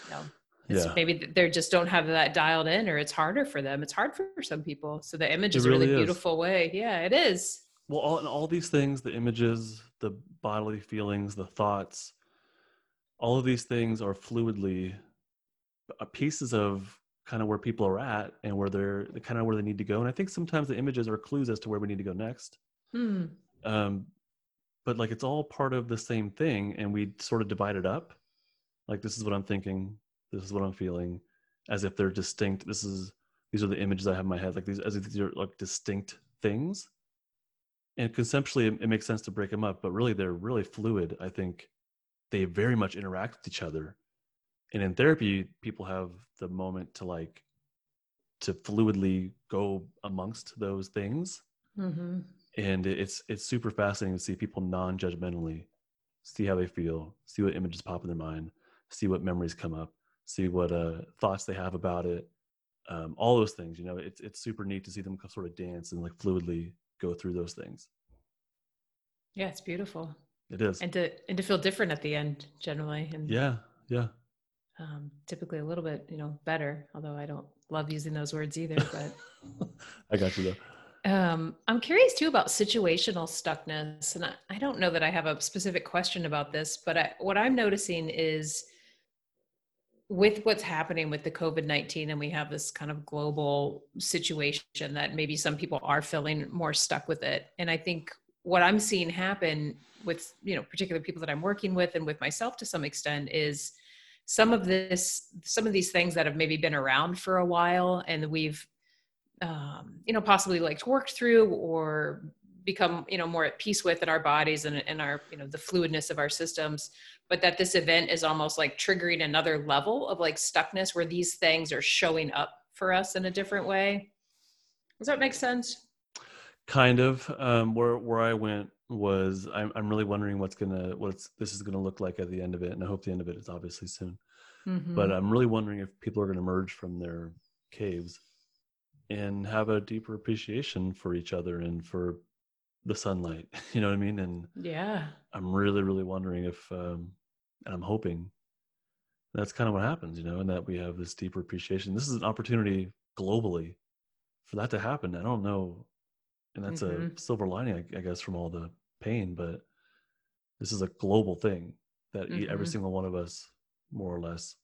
you know yeah. maybe they just don't have that dialed in or it's harder for them. It's hard for some people. So the image is really a really beautiful way. Yeah it is. Well all, and all these things the images the bodily feelings the thoughts all of these things are fluidly uh, pieces of kind of where people are at and where they're kind of where they need to go. And i think sometimes the images are clues as to where we need to go next. Hmm. um, but like it's all part of the same thing and we sort of divide it up. Like this is what i'm thinking this is what i'm feeling as if they're distinct. This is these are the images i have in my head like these as if these are like distinct things. And conceptually it, it makes sense to break them up but really they're really fluid. I think they very much interact with each other. And in therapy people have the moment to like to fluidly go amongst those things. Mm-hmm. and it's it's super fascinating to see people non-judgmentally see how they feel see what images pop in their mind see what memories come up see what uh, thoughts they have about it, um, all those things. You know, it's it's super neat to see them sort of dance and like fluidly go through those things. Yeah, it's beautiful. It is, and to and to feel different at the end, generally. And yeah, yeah, um, typically a little bit, you know, better. Although I don't love using those words either. But I got you though. Um, I'm curious too about situational stuckness, and I, I, don't know that I have a specific question about this, but I, what I'm noticing is with what's happening with the COVID 19, and we have this kind of global situation that maybe some people are feeling more stuck with it. And I think what I'm seeing happen with, you know, particular people that I'm working with and with myself to some extent is some of this, some of these things that have maybe been around for a while and we've, um, you know, possibly like worked through or become, you know, more at peace with in our bodies and, and our, you know, the fluidness of our systems but that this event is almost like triggering another level of like stuckness where these things are showing up for us in a different way. Does that make sense? Kind of. Um, where where I went was I'm I'm really wondering what's gonna what's this is gonna look like at the end of it, and I hope the end of it is obviously soon. Mm-hmm. But I'm really wondering if people are gonna emerge from their caves and have a deeper appreciation for each other and for the sunlight you know what i mean? And yeah. I'm really really wondering if um and i'm hoping that's kind of what happens you know and that we have this deeper appreciation. This is an opportunity globally for that to happen. I don't know and that's mm-hmm. a silver lining I, I, guess from all the pain but this is a global thing that mm-hmm. every single one of us more or less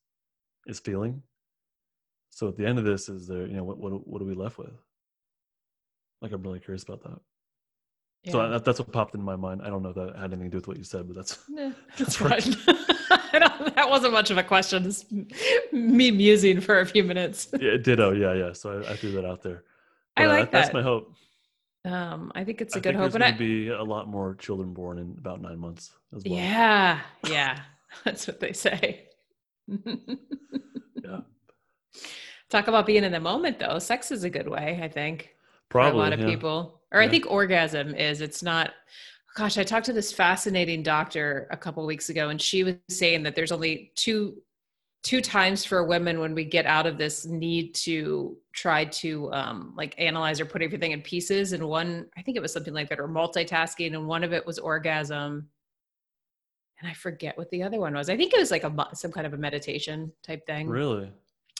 is feeling. So at the end of this is there you know what what, what are we left with? Like i'm really curious about that yeah. So that, that's what popped in my mind. I don't know if that had anything to do with what you said, but that's yeah, that's fine. that wasn't much of a question. It's me musing for a few minutes. yeah, ditto. Yeah, yeah. So I, I threw that out there. But, I like uh, that. That's my hope. Um, I think it's a I good hope. There's going to be a lot more children born in about nine months as well. Yeah, yeah, that's what they say. yeah. Talk about being in the moment, though. Sex is a good way, I think. Probably, for a lot of yeah. people or yeah. I think orgasm is. It's not. Gosh, I talked to this fascinating doctor a couple weeks ago, and she was saying that there's only two two times for women when we get out of this need to try to um, like analyze or put everything in pieces and one i think it was something like that or multitasking and one of it was orgasm and i forget what the other one was i think it was like a some kind of a meditation type thing really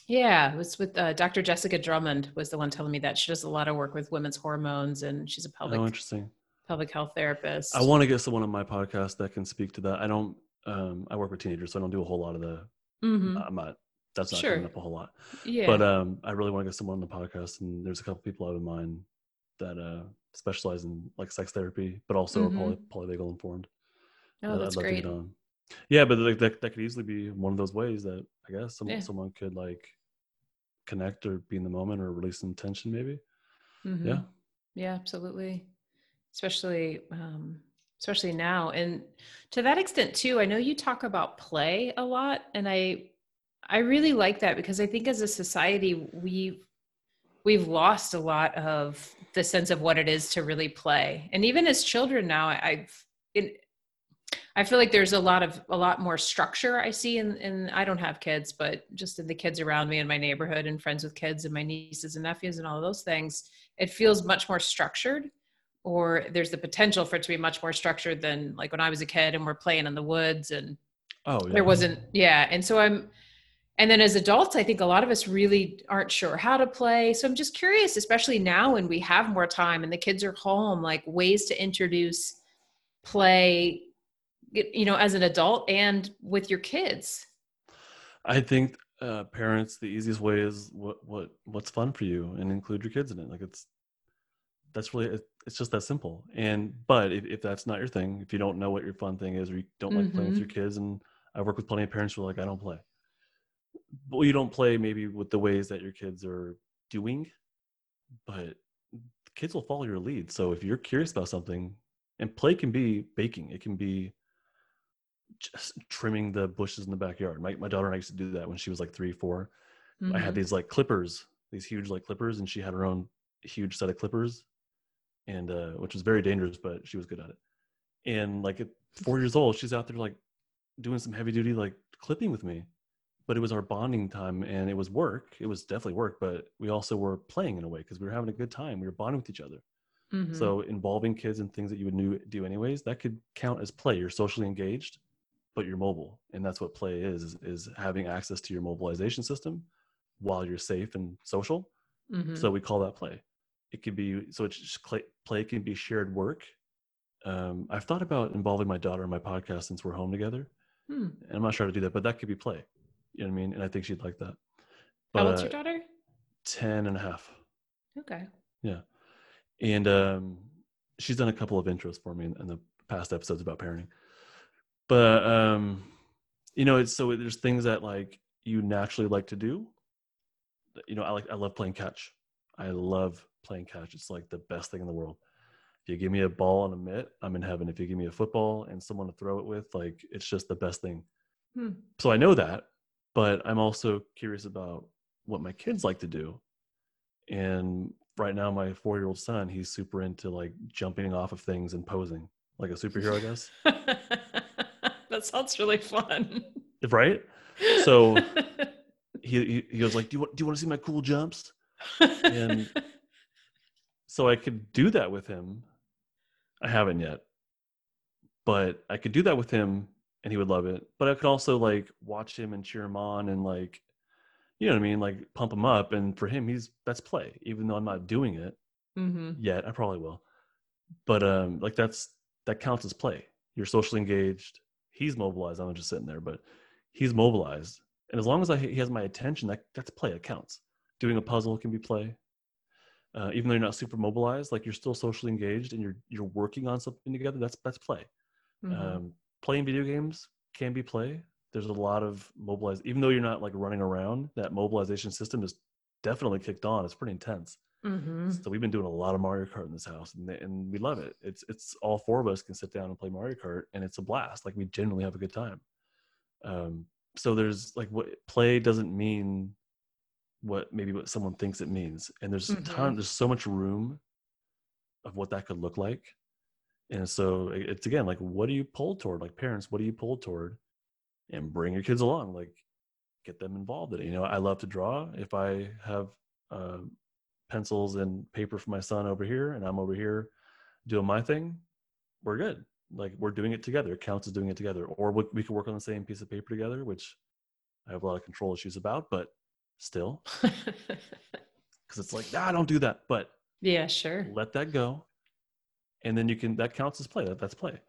yeah, it was with uh, Dr. Jessica Drummond was the one telling me that she does a lot of work with women's hormones and she's a pelvic oh, interesting pelvic health therapist. I want to get someone on my podcast that can speak to that. I don't. Um, I work with teenagers, so I don't do a whole lot of the. Mm-hmm. I'm not. That's not sure. coming up a whole lot. Yeah. But um, I really want to get someone on the podcast, and there's a couple people out of mind that uh specialize in like sex therapy, but also mm-hmm. are poly- polyvagal informed. Oh, that's great. Yeah, but like that, that could easily be one of those ways that I guess someone yeah. someone could like connect or be in the moment or release some tension maybe mm-hmm. yeah yeah absolutely especially um especially now and to that extent too i know you talk about play a lot and i i really like that because i think as a society we we've lost a lot of the sense of what it is to really play and even as children now i've in, I feel like there's a lot of a lot more structure I see in in I don't have kids, but just in the kids around me in my neighborhood and friends with kids and my nieces and nephews and all of those things, it feels much more structured or there's the potential for it to be much more structured than like when I was a kid and we're playing in the woods and oh yeah. there wasn't yeah and so I'm and then as adults I think a lot of us really aren't sure how to play so I'm just curious especially now when we have more time and the kids are home like ways to introduce play you know as an adult and with your kids? I think uh, parents the easiest way is what what what's fun for you and include your kids in it. Like it's that's really it's just that simple. And but if, if that's not your thing if you don't know what your fun thing is or you don't like mm-hmm. playing with mm-hmm. your kids and i work with plenty of parents who are like i don't play. Well you don't play maybe with the ways that your kids are doing but kids will follow your lead. So if you're curious about something and play can be baking. It can be just trimming the bushes in the backyard. My my daughter and I used to do that when she was like three, 4 mm-hmm. I had mm-hmm. these like clippers, these huge like clippers, and she had her own huge set of clippers, and uh, which was very dangerous, but she was good at it. And like at four years old, she's out there like doing some heavy duty like clipping with me. But it was our bonding time, and it was work. It was definitely work, but we also were playing in a way because we were having a good time. We were bonding with each other. Mm-hmm. So involving kids in things that you would do anyways, that could count as play. You're socially engaged but you're mobile and that's what play is is, is having access to your mobilization system while you're safe and social. Mm-hmm. so we call that play. It could be so it's just play, play can be shared work. Um, i've thought about involving my daughter in my podcast since we're home together hmm. and i'm not sure how to do that but that could be play. You know what i mean? And i think she'd like that. But, how old's your daughter? 10 and a half. Okay. Yeah. And um, she's done a couple of intros for me in, in the past episodes about parenting but um you know it's so there's things that like you naturally like to do. You know i like i love playing catch. I love playing catch. It's like the best thing in the world. If you give me a ball and a mitt i'm in heaven. If you give me a football and someone to throw it with like it's just the best thing. Hmm. so i know that but i'm also curious about what my kids like to do. And right now my four year old son he's super into like jumping off of things and posing like a superhero i guess that sounds really fun. Right? So he, he, was like, "Do you want do you want to see my cool jumps?" And so I could do that with him. I haven't yet. But I could do that with him and he would love it. But I could also like watch him and cheer him on and like you know what I mean, like pump him up. And for him, he's that's play. Even though I'm not doing it mm-hmm. yet, I probably will. But um, like that's that counts as play. You're socially engaged he's mobilized. I'm just sitting there, but he's mobilized. And as long as I, he has my attention, that, that's play. It counts. Doing a puzzle can be play. Uh, even though you're not super mobilized, like you're still socially engaged and you're you're working on something together. That's that's play. Mm-hmm. Um, playing video games can be play. There's a lot of mobilized. Even though you're not like running around, that mobilization system is definitely kicked on. It's pretty intense. Mm-hmm. So we've been doing a lot of Mario Kart in this house, and, and we love it. It's it's all four of us can sit down and play Mario Kart, and it's a blast. Like we genuinely have a good time. Um, so there's like what play doesn't mean what maybe what someone thinks it means, and there's mm-hmm. ton. There's so much room of what that could look like, and so it's again like what do you pull toward? Like parents, what do you pull toward? And bring your kids along, like get them involved in it. You know, I love to draw. If I have uh, pencils and paper for my son over here and I'm over here doing my thing, we're good. Like we're doing it together. It counts as doing it together. Or we, we could work on the same piece of paper together, which I have a lot of control issues about, but still. Because it's like, nah, don't do that. But yeah, sure. Let that go. And then you can, that counts as play. That, that's play.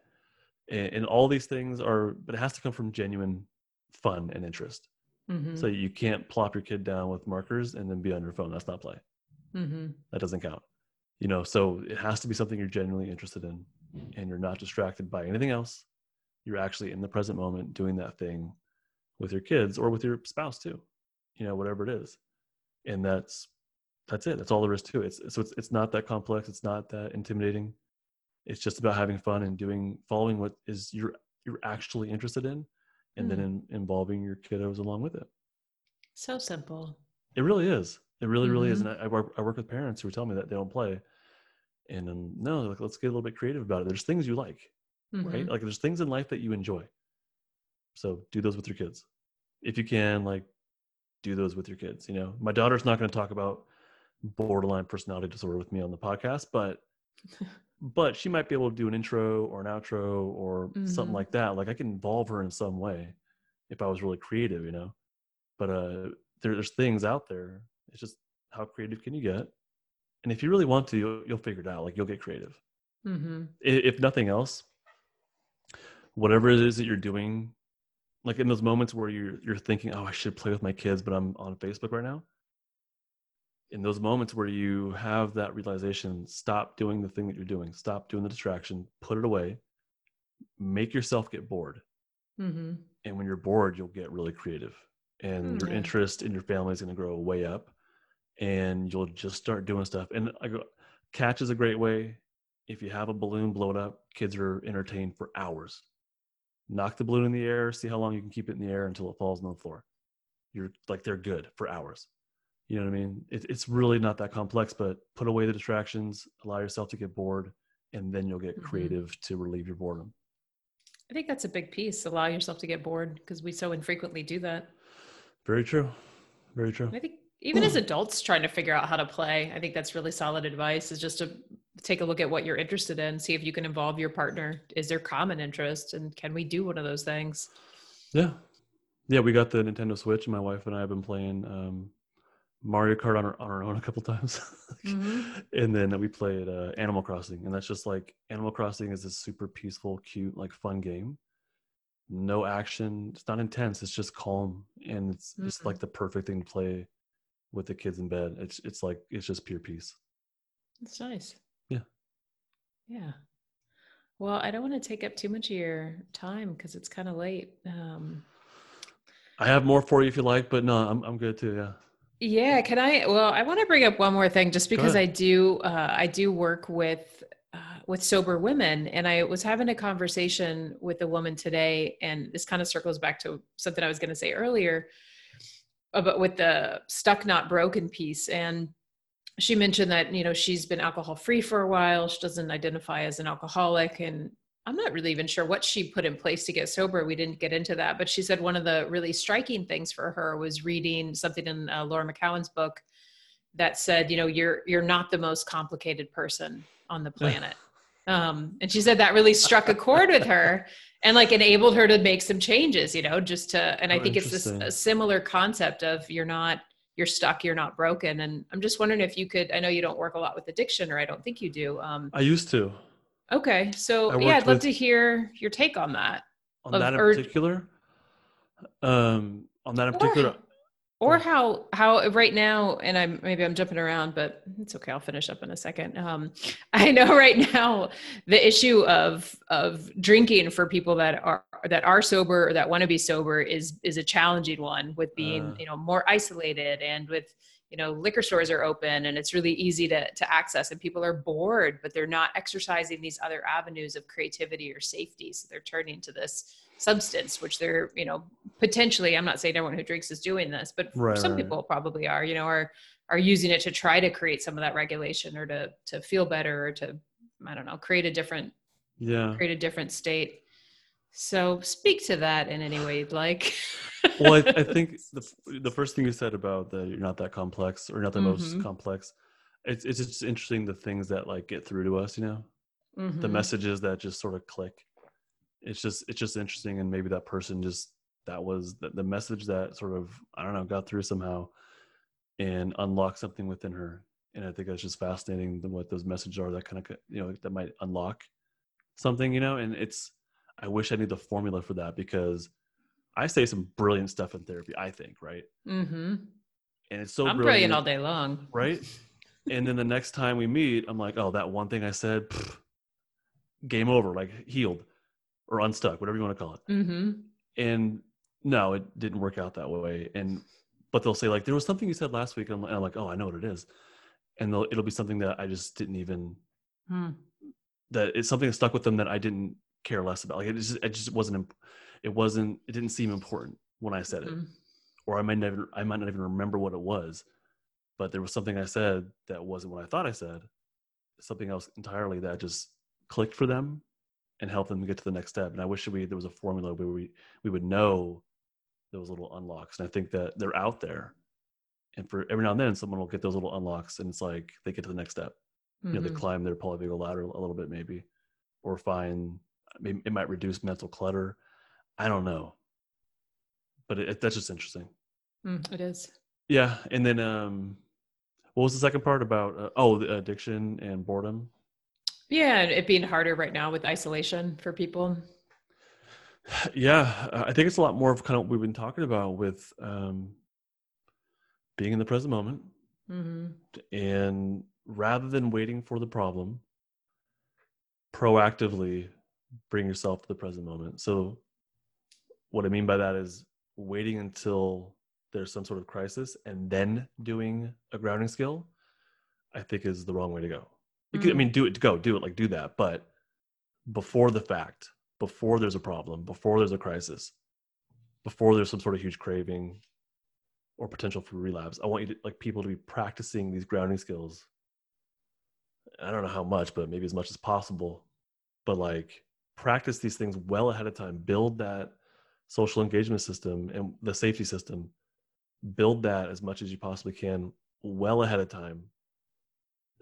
And, and all these things are, but it has to come from genuine fun and interest. Mm-hmm. So you can't plop your kid down with markers and then be on your phone. That's not play mm-hmm. that doesn't count. You know so it has to be something you're genuinely interested in and you're not distracted by anything else. You're actually in the present moment doing that thing with your kids or with your spouse too you know whatever it is. And that's that's it. That's all there is to it. It's, so it's, it's not that complex. It's not that intimidating. It's just about having fun and doing following what is you're you're actually interested in and mm. then in, involving your kiddos along with it. So simple. It really is it really, really mm-hmm. is. And I, I, work, I work with parents who tell me that they don't play. And um, no, like, let's get a little bit creative about it. There's things you like, mm-hmm. right? Like there's things in life that you enjoy. So do those with your kids. If you can, like, do those with your kids. You know, my daughter's not going to talk about borderline personality disorder with me on the podcast, but but she might be able to do an intro or an outro or mm-hmm. something like that. Like I can involve her in some way if I was really creative, you know. But uh there, there's things out there it's just how creative can you get? And if you really want to, you'll, you'll figure it out. Like you'll get creative. Mm-hmm. If nothing else, whatever it is that you're doing, like in those moments where you're you're thinking, "Oh, I should play with my kids," but I'm on Facebook right now. In those moments where you have that realization, stop doing the thing that you're doing. Stop doing the distraction. Put it away. Make yourself get bored. Mm-hmm. And when you're bored, you'll get really creative, and mm-hmm. your interest in your family is going to grow way up and you'll just start doing stuff. And I go, catch is a great way. If you have a balloon, blow it up. Kids are entertained for hours. Knock the balloon in the air, see how long you can keep it in the air until it falls on the floor. You're like, they're good for hours. You know what I mean? It, it's really not that complex, but put away the distractions, allow yourself to get bored, and then you'll get mm-hmm. creative to relieve your boredom. I think that's a big piece. Allow yourself to get bored because we so infrequently do that. Very true. Very true. I think even as adults trying to figure out how to play i think that's really solid advice is just to take a look at what you're interested in, see if you can involve your partner. Is there common interest, and can we do one of those things? Yeah, yeah. We got the Nintendo Switch, and my wife and I have been playing um, Mario Kart on our, on our own a couple times, mm-hmm. and then we played uh, Animal Crossing, and that's just like Animal Crossing is a super peaceful, cute, like fun game. No action. It's not intense. It's just calm, and it's mm-hmm. just like the perfect thing to play with the kids in bed. It's it's like it's just pure peace. It's nice. Yeah. Yeah. Well, I don't want to take up too much of your time because it's kind of late. Um, I have more for you if you like, but no, I'm I'm good too. Yeah. Yeah. Can I? Well, I want to bring up one more thing, just because I do uh, I do work with uh, with sober women, and I was having a conversation with a woman today, and this kind of circles back to something I was going to say earlier about with the stuck not broken piece. And she mentioned that you know she's been alcohol free for a while. She doesn't identify as an alcoholic. And i'm not really even sure what she put in place to get sober. We didn't get into that. But she said one of the really striking things for her was reading something in uh, laura mckowen's book that said you know you're you're not the most complicated person on the planet um, and she said that really struck a chord with her and like enabled her to make some changes you know just to and i oh, think it's this a similar concept of you're not you're stuck you're not broken. And i'm just wondering if you could i know you don't work a lot with addiction or i don't think you do um i used to. Okay. So yeah i'd love to hear your take on that on of, that in or, particular? Um on that in particular or how how right now and i'm maybe i'm jumping around but it's okay i'll finish up in a second. Um, i know right now the issue of of drinking for people that are that are sober or that want to be sober is is a challenging one with being uh, you know more isolated and with you know liquor stores are open and it's really easy to to access and people are bored but they're not exercising these other avenues of creativity or safety. So they're turning to this substance which they're you know potentially i'm not saying everyone who drinks is doing this but right, some right. people probably are you know are are using it to try to create some of that regulation or to to feel better or to i don't know create a different yeah create a different state so speak to that in any way you'd like well I, I, think the, the first thing you said about that you're not that complex or not the mm-hmm. most complex it's, it's just interesting the things that like get through to us you know mm-hmm. the messages that just sort of click it's just it's just interesting and maybe that person just that was the, the message that sort of i don't know got through somehow and unlocked something within her. And i think that's just fascinating what those messages are that kind of you know that might unlock something you know? And it's i wish i knew the formula for that because i say some brilliant stuff in therapy i think right? Mm-hmm. and it's so i'm brilliant, brilliant all day long. Right? And then the next time we meet i'm like oh that one thing i said pff, game over like healed or unstuck, whatever you want to call it. Mm-hmm. And no, it didn't work out that way. And but they'll say like there was something you said last week, and I'm, like, oh, I know what it is, and it'll be something that I just didn't even hmm. that it's something that stuck with them that I didn't care less about. Like it just it just wasn't it wasn't it didn't seem important when I said it, mm-hmm. or I might never I might not even remember what it was, but there was something I said that wasn't what I thought I said, something else entirely that just clicked for them and help them get to the next step. And I wish we there was a formula where we we would know those little unlocks. And I think that they're out there. And for every now and then, someone will get those little unlocks, and it's like they get to the next step. Mm-hmm. You know, they mm-hmm. climb their polyvagal ladder a little bit, maybe, or find maybe it might reduce mental clutter. I don't know, but it, it, that's just interesting. Mm, it is. Yeah, and then um, what was the second part about? Uh, oh, the addiction and boredom. Yeah, and it being harder right now with isolation for people. Yeah, I think it's a lot more of kind of what we've been talking about with um, being in the present moment, mm-hmm. and rather than waiting for the problem, proactively bring yourself to the present moment. So, what I mean by that is waiting until there's some sort of crisis and then doing a grounding skill. I think is the wrong way to go. Mm. I mean, do it, go, do it, like do that. But before the fact, before there's a problem, before there's a crisis, before there's some sort of huge craving or potential for relapse, I want you to like people to be practicing these grounding skills. I don't know how much, but maybe as much as possible. But like practice these things well ahead of time. Build that social engagement system and the safety system. Build that as much as you possibly can well ahead of time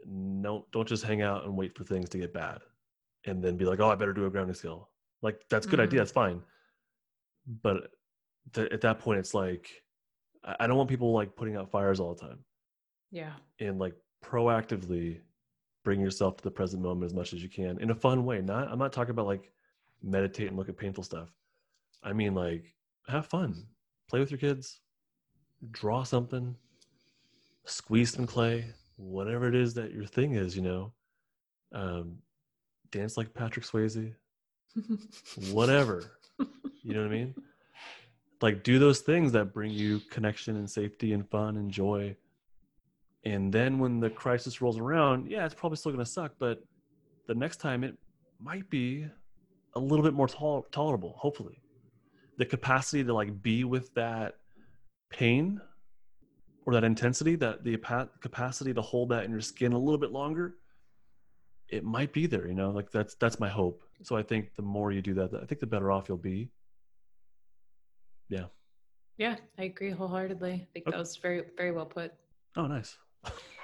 no, don't just hang out and wait for things to get bad, and then be like, oh, I better do a grounding skill. Like that's a good mm-hmm. idea. That's fine. But th- at that point, it's like I don't want people like putting out fires all the time. Yeah. And like proactively bring yourself to the present moment as much as you can in a fun way. Not I'm not talking about like meditate and look at painful stuff. I mean like have fun. Play with your kids. Draw something. Squeeze some clay. Whatever it is that your thing is, you know. Um, dance like Patrick Swayze. Whatever. You know what I mean? Like do those things that bring you connection and safety and fun and joy and then when the crisis rolls around, yeah, it's probably still going to suck, but the next time it might be a little bit more tol- tolerable, hopefully. The capacity to like be with that pain or that intensity, that the capacity to hold that in your skin a little bit longer, it might be there, you know, like that's that's my hope. So I think the more you do that, I think the better off you'll be. Yeah. Yeah, I agree wholeheartedly. I think okay. that was very very well put. Oh, nice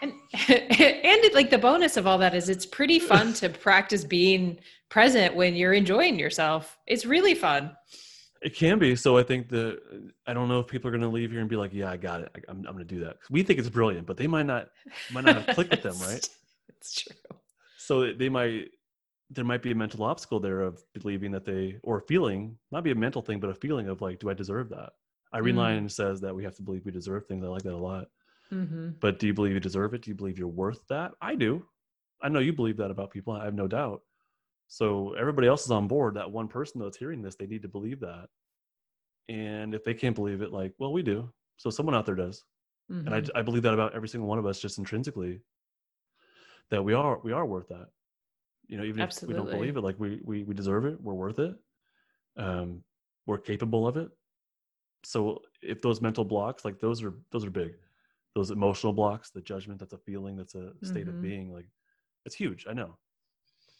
and and it, like the bonus of all that is it's pretty fun to practice being present when you're enjoying yourself it's really fun it can be so i think the i don't know if people are going to leave here and be like yeah i got it I, am I'm going to do that we think it's brilliant but they might not might not have clicked with them right it's true so they might there might be a mental obstacle there of believing that they or feeling not be a mental thing but a feeling of like do i deserve that irene mm. Lyon says that we have to believe we deserve things i like that a lot Mm-hmm. But do you believe you deserve it? Do you believe you're worth that? I do. I know you believe that about people. I have no doubt. So everybody else is on board. That one person that's hearing this, they need to believe that. And if they can't believe it, like, well, we do. So someone out there does. Mm-hmm. And I, mm-hmm. I believe that about every single one of us, just intrinsically, that we are we are worth that. You know, even Absolutely. if we don't believe it, like we we we deserve it. We're worth it. Um, we're capable of it. So if those mental blocks, like those are those are big those emotional blocks, the judgment that's a feeling, that's a state mm-hmm. of being, like it's huge. I know.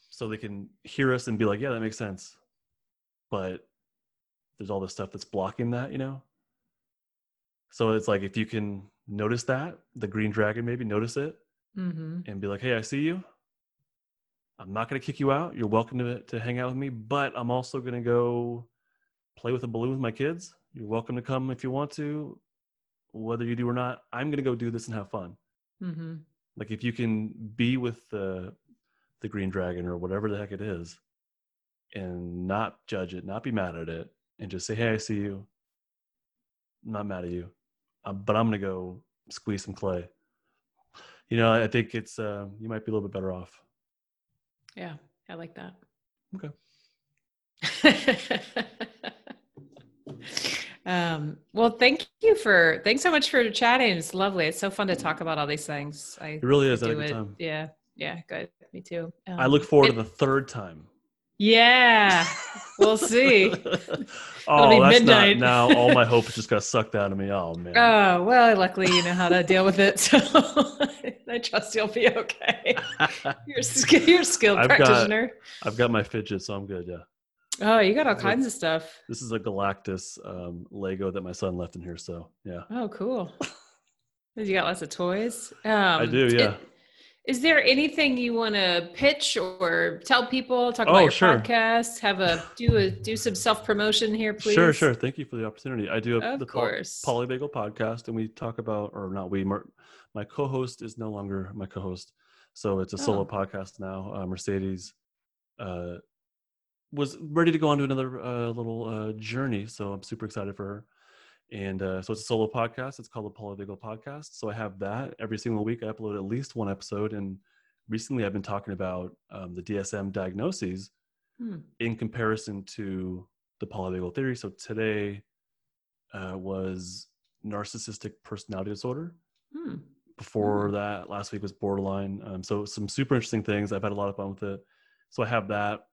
So they can hear us and be like, yeah, that makes sense. But there's all this stuff that's blocking that, you know? So it's like if you can notice that, the green dragon maybe notice it mm-hmm. and be like, hey, I see you. I'm not going to kick you out. You're welcome to, to hang out with me, but I'm also going to go play with a balloon with my kids. You're welcome to come if you want to whether you do or not i'm going to go do this and have fun mm-hmm. like if you can be with the the green dragon or whatever the heck it is and not judge it not be mad at it and just say hey i see you i'm not mad at you um, but i'm going to go squeeze some clay you know i think it's uh, you might be a little bit better off yeah i like that okay Um, well, thank you for thanks so much for chatting. It's lovely. It's so fun to talk about all these things. I it really is. I do it. Time. Yeah, yeah, good. Me too. Um, I look forward it, to the third time. Yeah, we'll see. oh, that's midnight. not now. All my hope is just got sucked out of me. Oh man. Oh well, luckily you know how to deal with it, so I trust you'll be okay. You're, you're a skilled I've practitioner. Got, I've got my fidget, so I'm good. Yeah. Oh, you got all kinds of stuff. This is a Galactus um, Lego that my son left in here. So yeah. Oh, cool. you got lots of toys. Um, I do. Yeah. It, is there anything you want to pitch or tell people? Talk about oh, your sure. podcast. Have a do a do some self promotion here, please. Sure, sure. Thank you for the opportunity. I do a, the course. Polyvagal podcast, and we talk about, or not we. My co-host is no longer my co-host, so it's a solo oh. podcast now. Uh, Mercedes uh, was ready to go on to another uh, little uh, journey. So I'm super excited for her. And uh, so it's a solo podcast. It's called the Polyvagal Podcast. So I have that every single week. I upload at least one episode. And recently I've been talking about um, the DSM diagnoses hmm. in comparison to the polyvagal theory. So today uh, was narcissistic personality disorder. Hmm. Before hmm. that, last week was borderline. Um, so some super interesting things. I've had a lot of fun with it. So I have that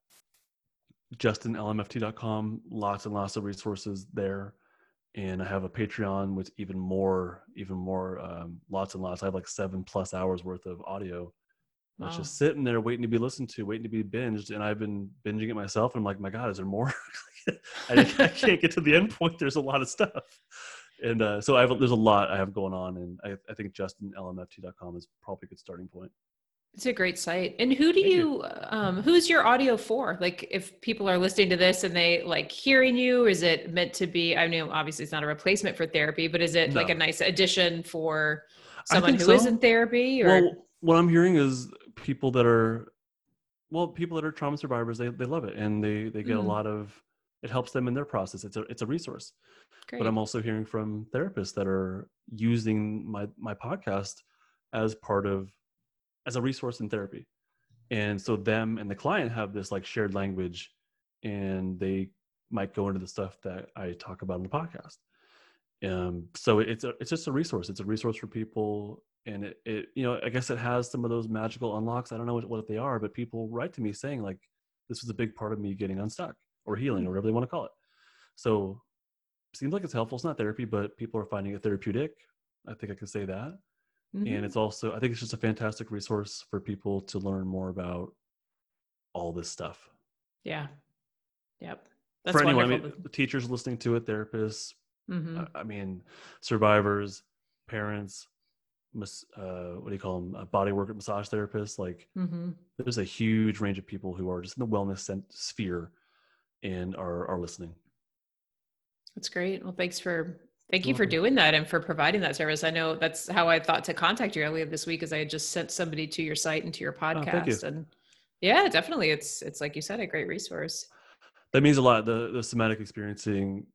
justinlmft.com lots and lots of resources there and i have a patreon with even more even more um, lots and lots. I have like seven plus hours worth of audio wow. that's just sitting there waiting to be listened to waiting to be binged and i've been binging it myself and i'm like my god is there more? I, I, can't get to the end point. There's a lot of stuff. And uh, so I have, there's a lot i have going on and i, I think justinlmft.com is probably a good starting point It's a great site. And who do you, you, um who's your audio for? Like if people are listening to this and they like hearing you, is it meant to be I mean obviously it's not a replacement for therapy, but is it no. like a nice addition for someone who so. is in therapy or Well, what I'm hearing is people that are well, people that are trauma survivors, they they love it and they they get mm. a lot of it helps them in their process. It's a it's a resource. Great. But I'm also hearing from therapists that are using my my podcast as part of as a resource in therapy. And so them and the client have this like shared language and they might go into the stuff that i talk about in the podcast. Um, so it's a, it's just a resource. It's a resource for people and it, it you know i guess it has some of those magical unlocks. I don't know what, what they are but people write to me saying like this was a big part of me getting unstuck or healing or whatever they want to call it. So seems like it's helpful. It's not therapy but people are finding it therapeutic. I think i can say that Mm-hmm. And it's also, I think it's just a fantastic resource for people to learn more about all this stuff. Yeah. Yep. That's for anyone, I mean, the teachers listening to it, therapists, mm-hmm. I mean, survivors, parents, uh, what do you call them? Uh, body work massage therapists. Like, mm-hmm. there's a huge range of people who are just in the wellness sphere and are are listening. That's great. Well, thanks for Thank you for doing that and for providing that service. I know that's how I thought to contact you earlier this week, as I had just sent somebody to your site and to your podcast. Oh, you. And yeah, definitely, it's it's like you said, a great resource. That means a lot. The the somatic experiencing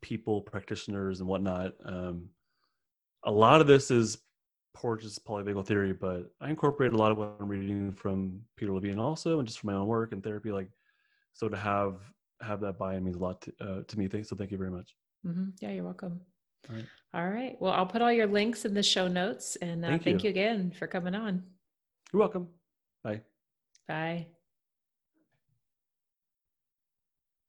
people, practitioners, and whatnot. Um, a lot of this is Porges polyvagal theory, but I incorporate a lot of what I'm reading from Peter Levine also, and just from my own work and therapy. Like, so to have have that buy-in means a lot to, uh, to me. So thank you very much. Mm-hmm. Yeah, you're welcome. All right. All right. Well, I'll put all your links in the show notes and uh, thank, thank you. you again for coming on. You're welcome. Bye. Bye.